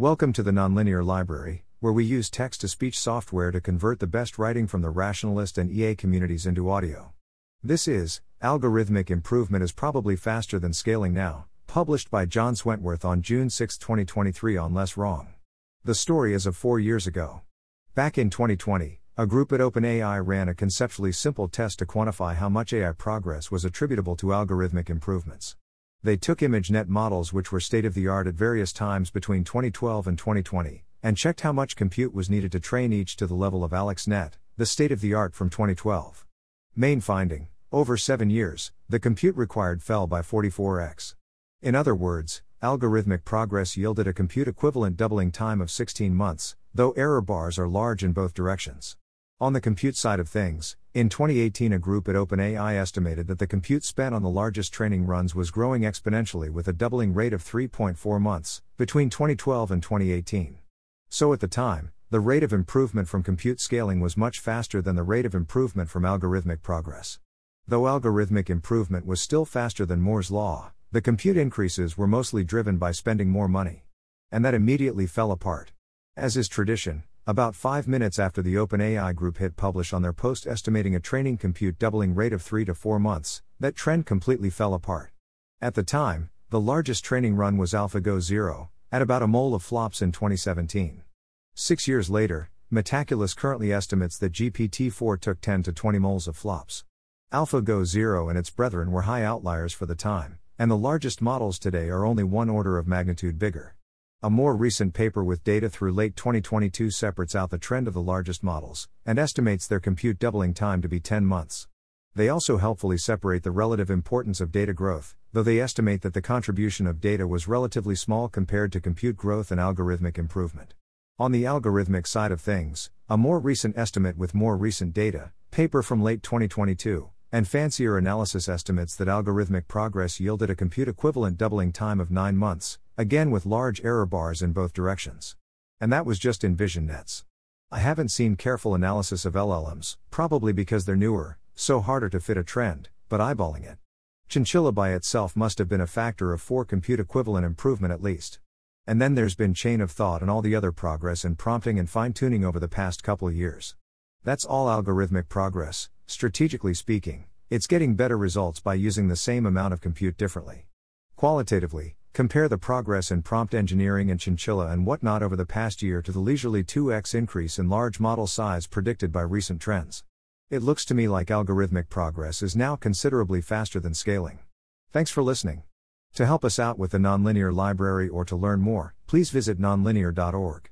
Welcome to the Nonlinear Library, where we use text to speech software to convert the best writing from the rationalist and EA communities into audio. This is Algorithmic Improvement is Probably Faster Than Scaling Now, published by John Swentworth on June 6, 2023, on Less Wrong. The story is of four years ago. Back in 2020, a group at OpenAI ran a conceptually simple test to quantify how much AI progress was attributable to algorithmic improvements. They took ImageNet models which were state of the art at various times between 2012 and 2020, and checked how much compute was needed to train each to the level of AlexNet, the state of the art from 2012. Main finding over seven years, the compute required fell by 44x. In other words, algorithmic progress yielded a compute equivalent doubling time of 16 months, though error bars are large in both directions. On the compute side of things, in 2018 a group at OpenAI estimated that the compute spent on the largest training runs was growing exponentially with a doubling rate of 3.4 months, between 2012 and 2018. So at the time, the rate of improvement from compute scaling was much faster than the rate of improvement from algorithmic progress. Though algorithmic improvement was still faster than Moore's law, the compute increases were mostly driven by spending more money. And that immediately fell apart. As is tradition, about five minutes after the OpenAI group hit publish on their post estimating a training compute doubling rate of 3 to 4 months, that trend completely fell apart. At the time, the largest training run was AlphaGo Zero, at about a mole of flops in 2017. Six years later, Metaculus currently estimates that GPT 4 took 10 to 20 moles of flops. AlphaGo Zero and its brethren were high outliers for the time, and the largest models today are only one order of magnitude bigger. A more recent paper with data through late 2022 separates out the trend of the largest models, and estimates their compute doubling time to be 10 months. They also helpfully separate the relative importance of data growth, though they estimate that the contribution of data was relatively small compared to compute growth and algorithmic improvement. On the algorithmic side of things, a more recent estimate with more recent data, paper from late 2022, and fancier analysis estimates that algorithmic progress yielded a compute equivalent doubling time of 9 months, again with large error bars in both directions. And that was just in vision nets. I haven't seen careful analysis of LLMs, probably because they're newer, so harder to fit a trend, but eyeballing it. Chinchilla by itself must have been a factor of 4 compute equivalent improvement at least. And then there's been chain of thought and all the other progress in prompting and fine tuning over the past couple years. That's all algorithmic progress, strategically speaking, it's getting better results by using the same amount of compute differently. Qualitatively, compare the progress in prompt engineering and chinchilla and whatnot over the past year to the leisurely 2x increase in large model size predicted by recent trends. It looks to me like algorithmic progress is now considerably faster than scaling. Thanks for listening. To help us out with the Nonlinear Library or to learn more, please visit nonlinear.org.